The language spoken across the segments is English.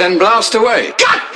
then blast away. God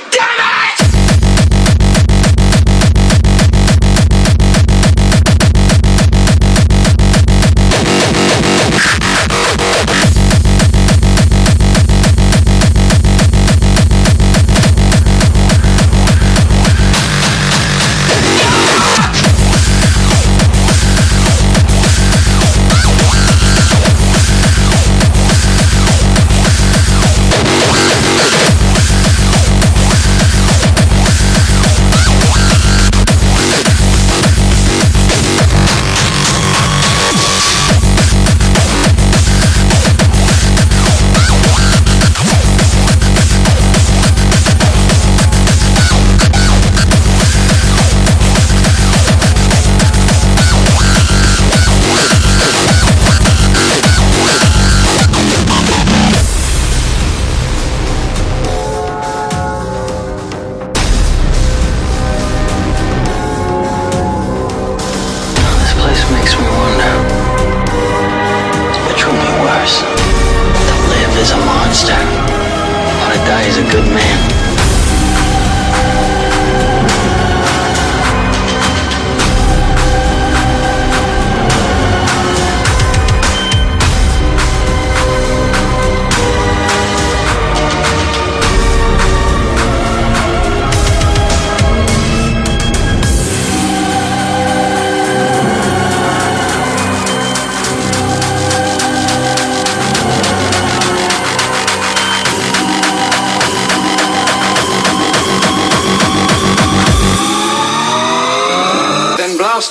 He's a good man.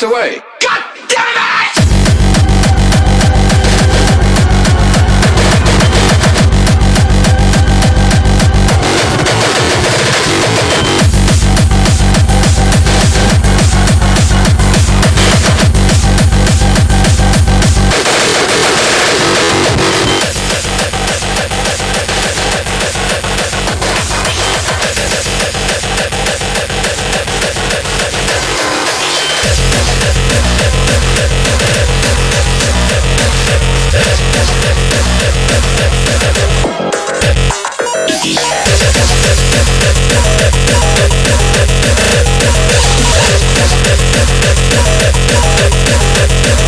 passed away. Yeah.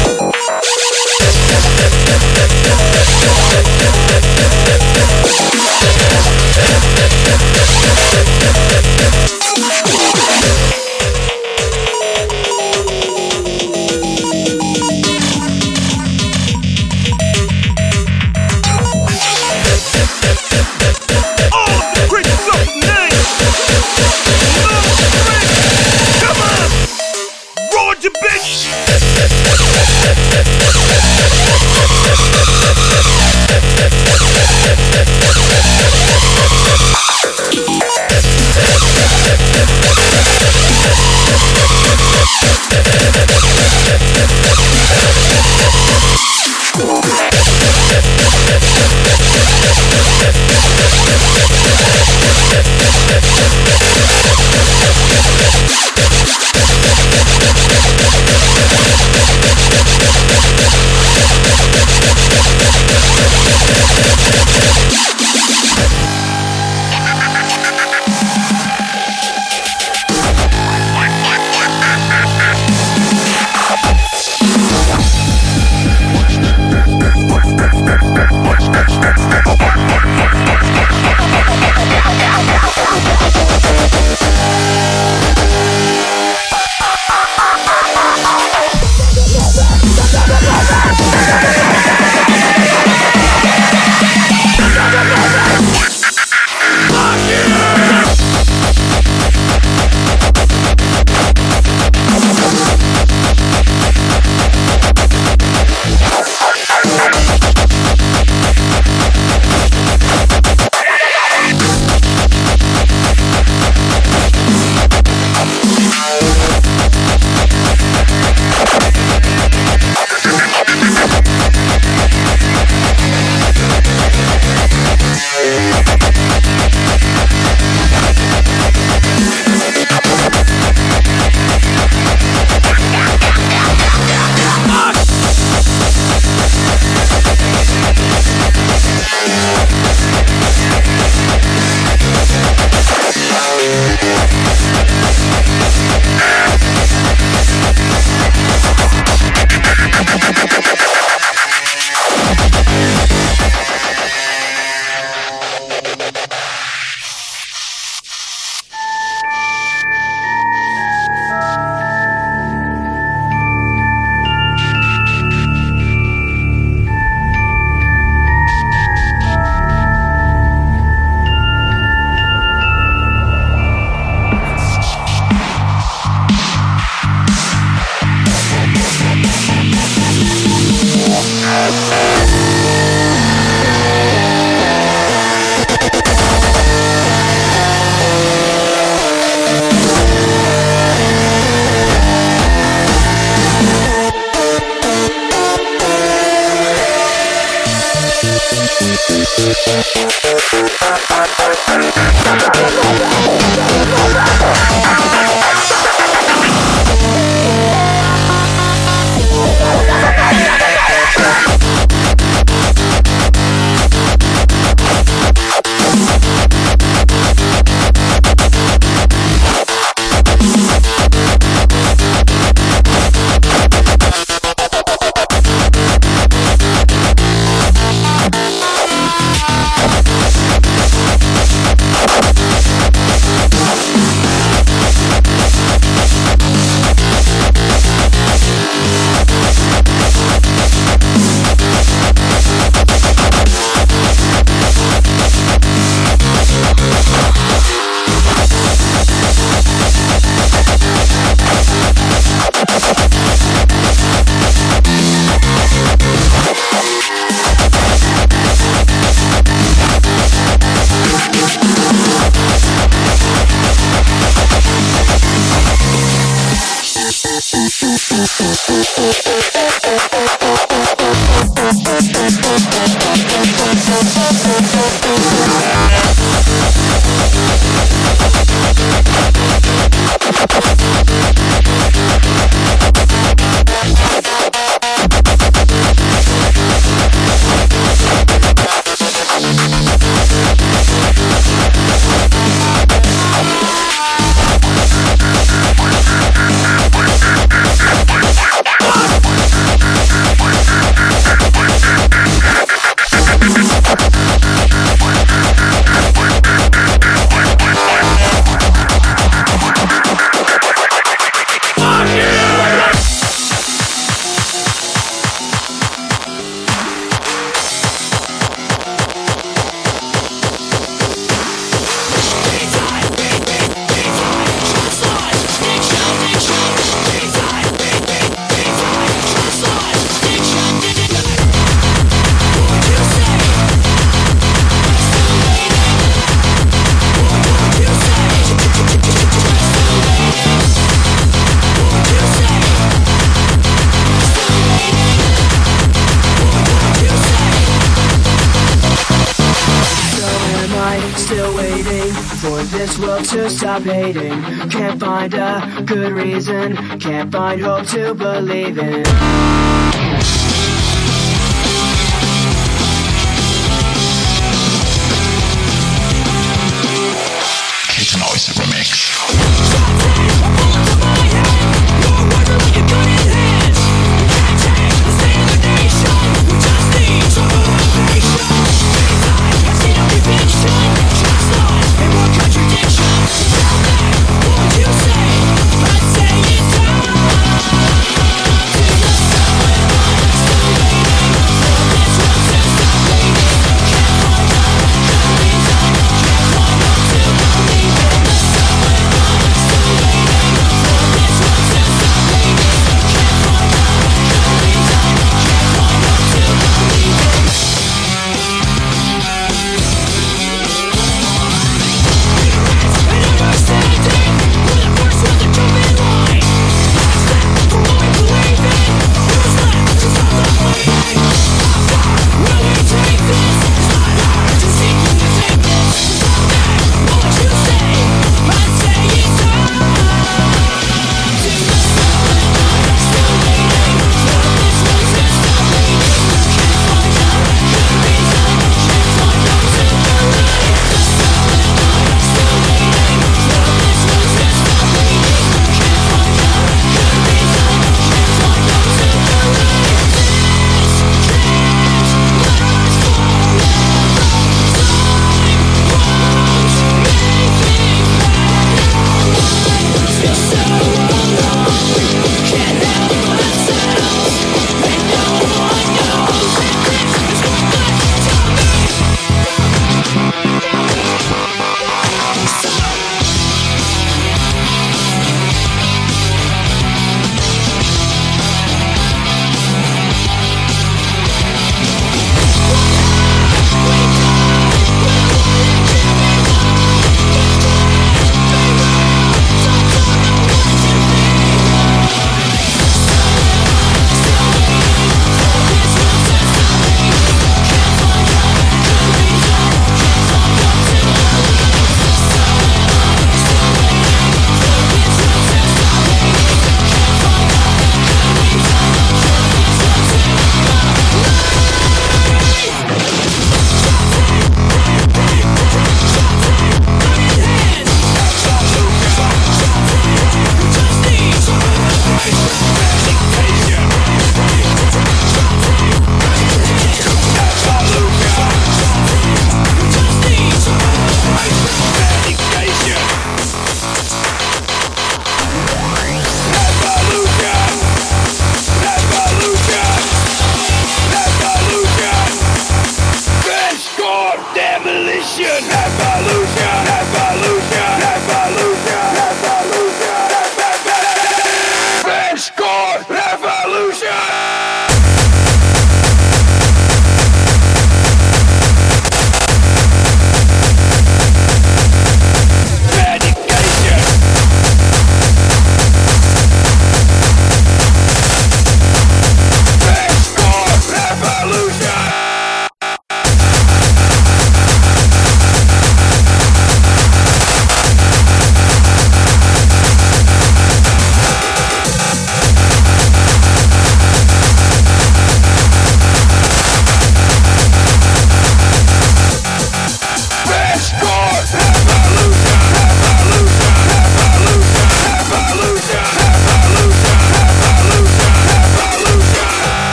Stop hating. Can't find a good reason, can't find hope to believe in.